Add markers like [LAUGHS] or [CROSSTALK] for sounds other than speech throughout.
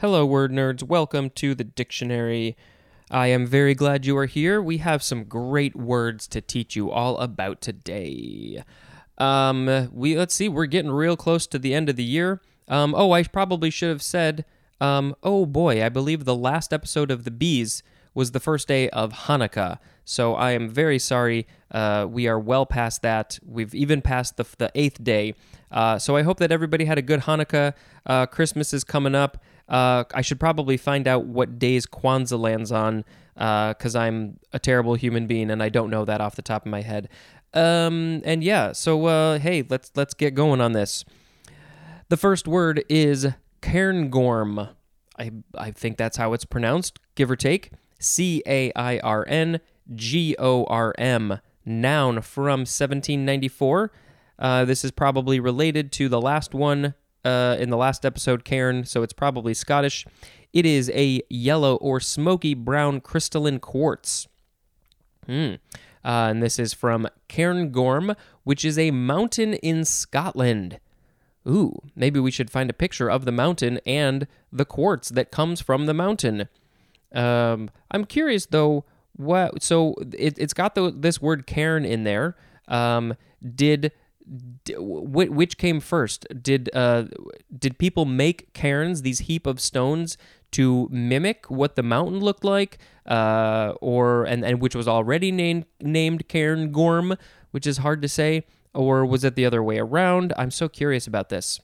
Hello, word nerds. Welcome to the dictionary. I am very glad you are here. We have some great words to teach you all about today. Um, we let's see, we're getting real close to the end of the year. Um, oh, I probably should have said, um, oh boy, I believe the last episode of the bees was the first day of Hanukkah. So I am very sorry. Uh, we are well past that. We've even passed the, the eighth day. Uh, so I hope that everybody had a good Hanukkah. Uh, Christmas is coming up. Uh, I should probably find out what days Kwanzaa lands on because I'm a terrible human being and I don't know that off the top of my head. Um, and yeah, so uh, hey, let's let's get going on this. The first word is cairngorm. I I think that's how it's pronounced, give or take. C A I R N G O R M. Noun from 1794. Uh, this is probably related to the last one uh, in the last episode, Cairn, so it's probably Scottish. It is a yellow or smoky brown crystalline quartz. Hmm. Uh, and this is from Cairngorm, which is a mountain in Scotland. Ooh, maybe we should find a picture of the mountain and the quartz that comes from the mountain. Um, I'm curious though. What? So it, has got the, this word cairn in there. Um, did which came first? Did uh, did people make cairns, these heap of stones, to mimic what the mountain looked like, uh, or and, and which was already named named Cairngorm, which is hard to say, or was it the other way around? I'm so curious about this.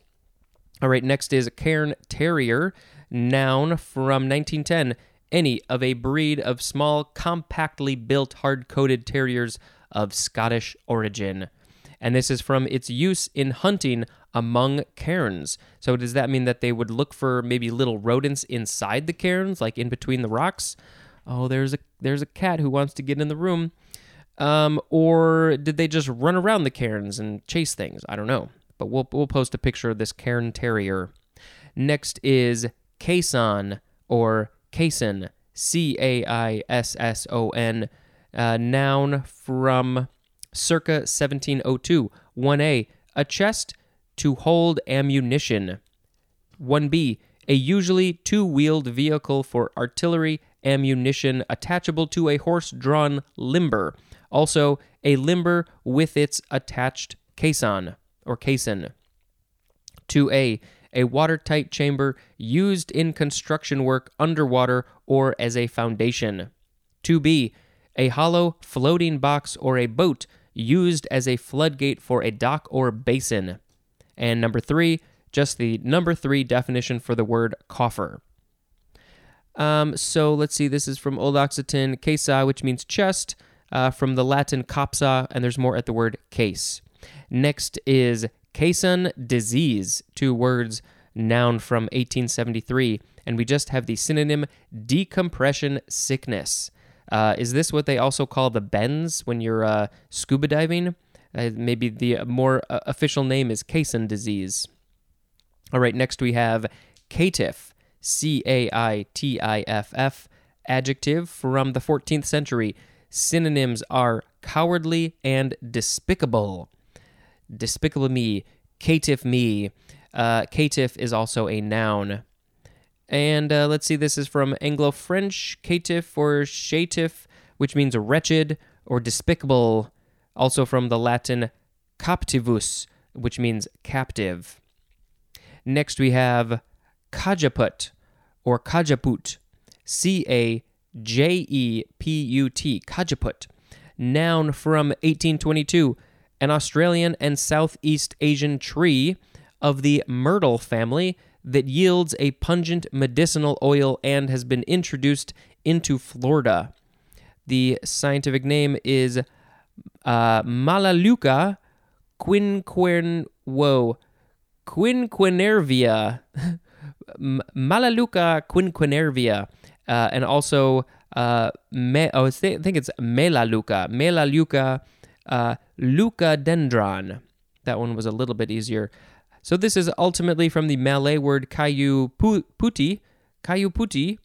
All right, next is Cairn Terrier, noun from 1910. Any of a breed of small, compactly built, hard coated terriers of Scottish origin and this is from its use in hunting among cairns. So does that mean that they would look for maybe little rodents inside the cairns, like in between the rocks? Oh, there's a there's a cat who wants to get in the room. Um, or did they just run around the cairns and chase things? I don't know. But we'll we'll post a picture of this cairn terrier. Next is caisson or caisson, C A I S S O N, uh, noun from circa 1702. 1a, a chest to hold ammunition. 1b, a usually two wheeled vehicle for artillery ammunition attachable to a horse drawn limber. Also, a limber with its attached caisson or caisson. 2a, a watertight chamber used in construction work underwater or as a foundation. 2b, a hollow floating box or a boat used as a floodgate for a dock or basin. And number three, just the number three definition for the word coffer. Um, so let's see, this is from Old Occitan, caissa, which means chest, uh, from the Latin capsa, and there's more at the word case. Next is caisson disease, two words, noun from 1873, and we just have the synonym decompression sickness. Uh, is this what they also call the bends when you're uh, scuba diving? Uh, maybe the more uh, official name is caisson disease. All right, next we have caitiff, C A I T I F F, adjective from the 14th century. Synonyms are cowardly and despicable. Despicable me, caitiff me. Uh, caitiff is also a noun. And uh, let's see, this is from Anglo French, caitiff or chétif, which means wretched or despicable. Also from the Latin captivus, which means captive. Next we have cajeput or cajeput, C A J E P U T, cajeput. Noun from 1822, an Australian and Southeast Asian tree of the myrtle family that yields a pungent medicinal oil and has been introduced into Florida. The scientific name is uh, whoa quinquenervia [LAUGHS] Melaleuca quinquenervia uh, and also uh, me, oh, I think it's Melaleuca Melaleuca uh, leucadendron. That one was a little bit easier. So this is ultimately from the Malay word kayu putih, kayu putih,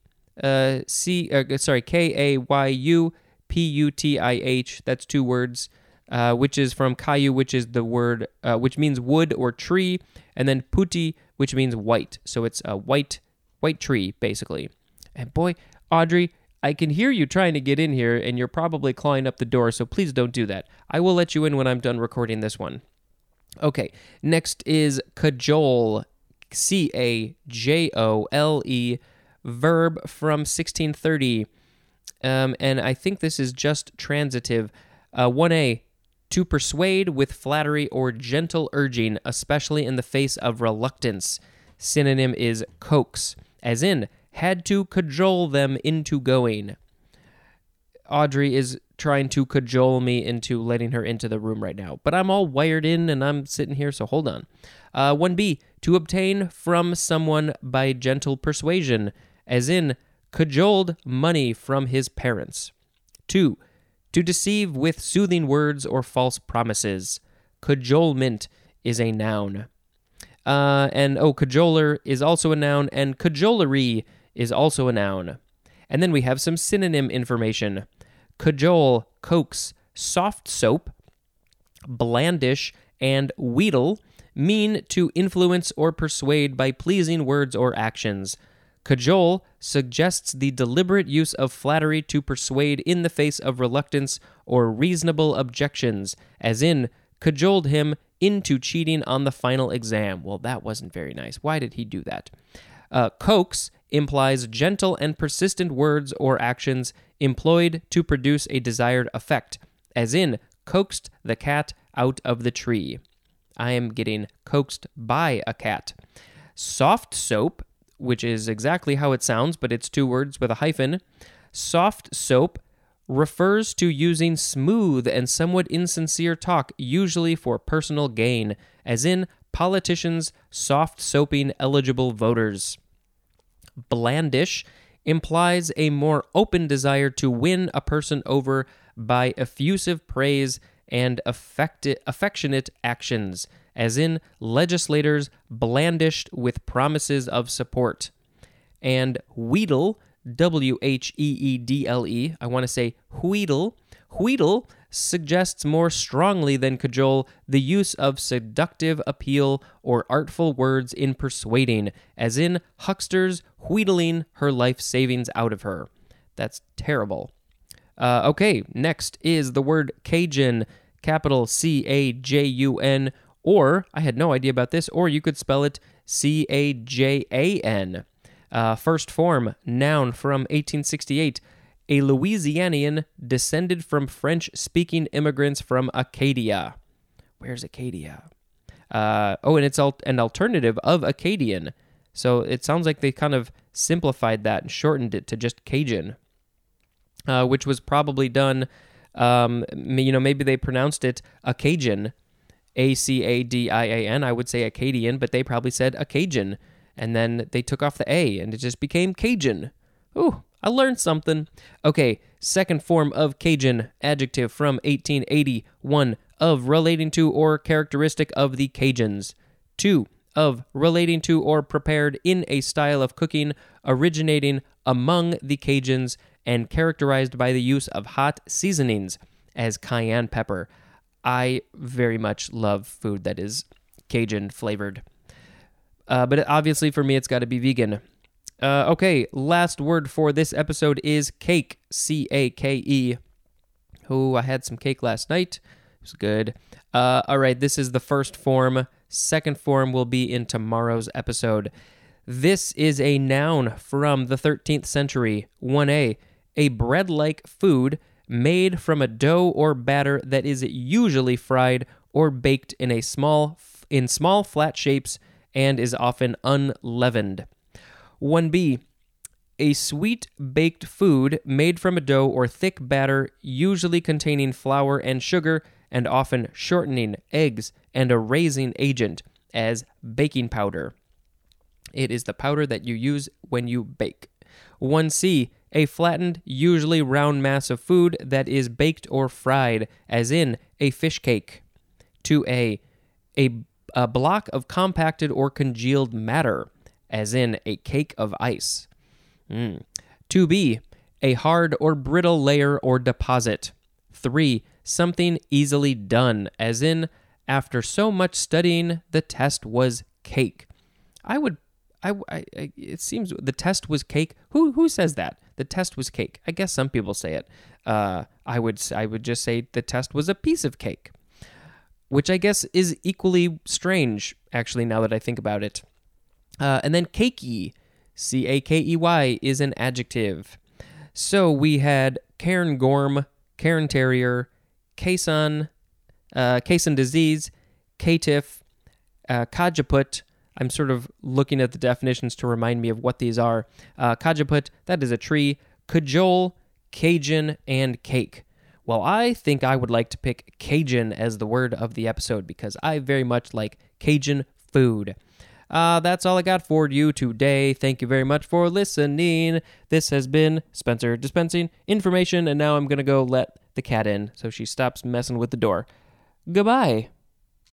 uh, C, uh, sorry, K A Y U P U T I H. That's two words, uh, which is from kayu, which is the word, uh, which means wood or tree, and then putih, which means white. So it's a white white tree, basically. And boy, Audrey, I can hear you trying to get in here, and you're probably clawing up the door, so please don't do that. I will let you in when I'm done recording this one. Okay, next is cajole, C A J O L E, verb from 1630. Um, and I think this is just transitive. Uh, 1A, to persuade with flattery or gentle urging, especially in the face of reluctance. Synonym is coax, as in, had to cajole them into going. Audrey is trying to cajole me into letting her into the room right now, but I'm all wired in and I'm sitting here, so hold on. Uh, 1B, to obtain from someone by gentle persuasion, as in, cajoled money from his parents. 2. To deceive with soothing words or false promises. Cajolement is a noun. Uh, and oh, cajoler is also a noun, and cajolery is also a noun. And then we have some synonym information cajole, coax, soft soap, blandish, and wheedle mean to influence or persuade by pleasing words or actions. Cajole suggests the deliberate use of flattery to persuade in the face of reluctance or reasonable objections, as in, cajoled him into cheating on the final exam. Well, that wasn't very nice. Why did he do that? Uh, coax implies gentle and persistent words or actions employed to produce a desired effect, as in, coaxed the cat out of the tree. I am getting coaxed by a cat. Soft soap, which is exactly how it sounds, but it's two words with a hyphen. Soft soap refers to using smooth and somewhat insincere talk, usually for personal gain, as in politicians soft soaping eligible voters. Blandish implies a more open desire to win a person over by effusive praise and affecti- affectionate actions, as in legislators blandished with promises of support. And wheedle, W H E E D L E, I want to say wheedle. Wheedle suggests more strongly than cajole the use of seductive appeal or artful words in persuading, as in hucksters wheedling her life savings out of her. That's terrible. Uh, okay, next is the word Cajun, capital C A J U N, or I had no idea about this, or you could spell it C A J A N. Uh, first form, noun from 1868 a Louisianian descended from French speaking immigrants from Acadia. Where's Acadia? Uh, oh, and it's al- an alternative of Acadian. So it sounds like they kind of simplified that and shortened it to just Cajun, uh, which was probably done. Um, you know, maybe they pronounced it Acadian, A C A D I A N. I would say Acadian, but they probably said Acadian, and then they took off the A, and it just became Cajun. Ooh, I learned something. Okay, second form of Cajun, adjective from 1881, of relating to or characteristic of the Cajuns. Two, of relating to or prepared in a style of cooking originating among the Cajuns and characterized by the use of hot seasonings, as cayenne pepper. I very much love food that is Cajun flavored. Uh, but obviously, for me, it's got to be vegan. Uh, okay, last word for this episode is cake. C A K E. Oh, I had some cake last night. It was good. Uh, all right, this is the first form. Second form will be in tomorrow's episode. This is a noun from the 13th century. 1a. A bread like food made from a dough or batter that is usually fried or baked in a small in small flat shapes and is often unleavened. 1b. A sweet baked food made from a dough or thick batter, usually containing flour and sugar, and often shortening, eggs, and a raising agent, as baking powder. It is the powder that you use when you bake. 1c. A flattened, usually round mass of food that is baked or fried, as in a fish cake. 2a. A, a block of compacted or congealed matter as in a cake of ice. Mm. 2b, a hard or brittle layer or deposit. 3. Something easily done, as in, after so much studying, the test was cake. I would I, I, it seems the test was cake. Who who says that? The test was cake. I guess some people say it. Uh, I would I would just say the test was a piece of cake, which I guess is equally strange. Actually, now that I think about it. Uh, and then cakey, C A K E Y, is an adjective. So we had Cairn Gorm, Cairn Terrier, Caisson, uh, disease, caitiff, uh, Cajeput. I'm sort of looking at the definitions to remind me of what these are. Uh, Cajeput, that is a tree. Cajole, Cajun, and cake. Well, I think I would like to pick Cajun as the word of the episode because I very much like Cajun food. Uh, that's all I got for you today. Thank you very much for listening. This has been Spencer dispensing information, and now I'm going to go let the cat in so she stops messing with the door. Goodbye.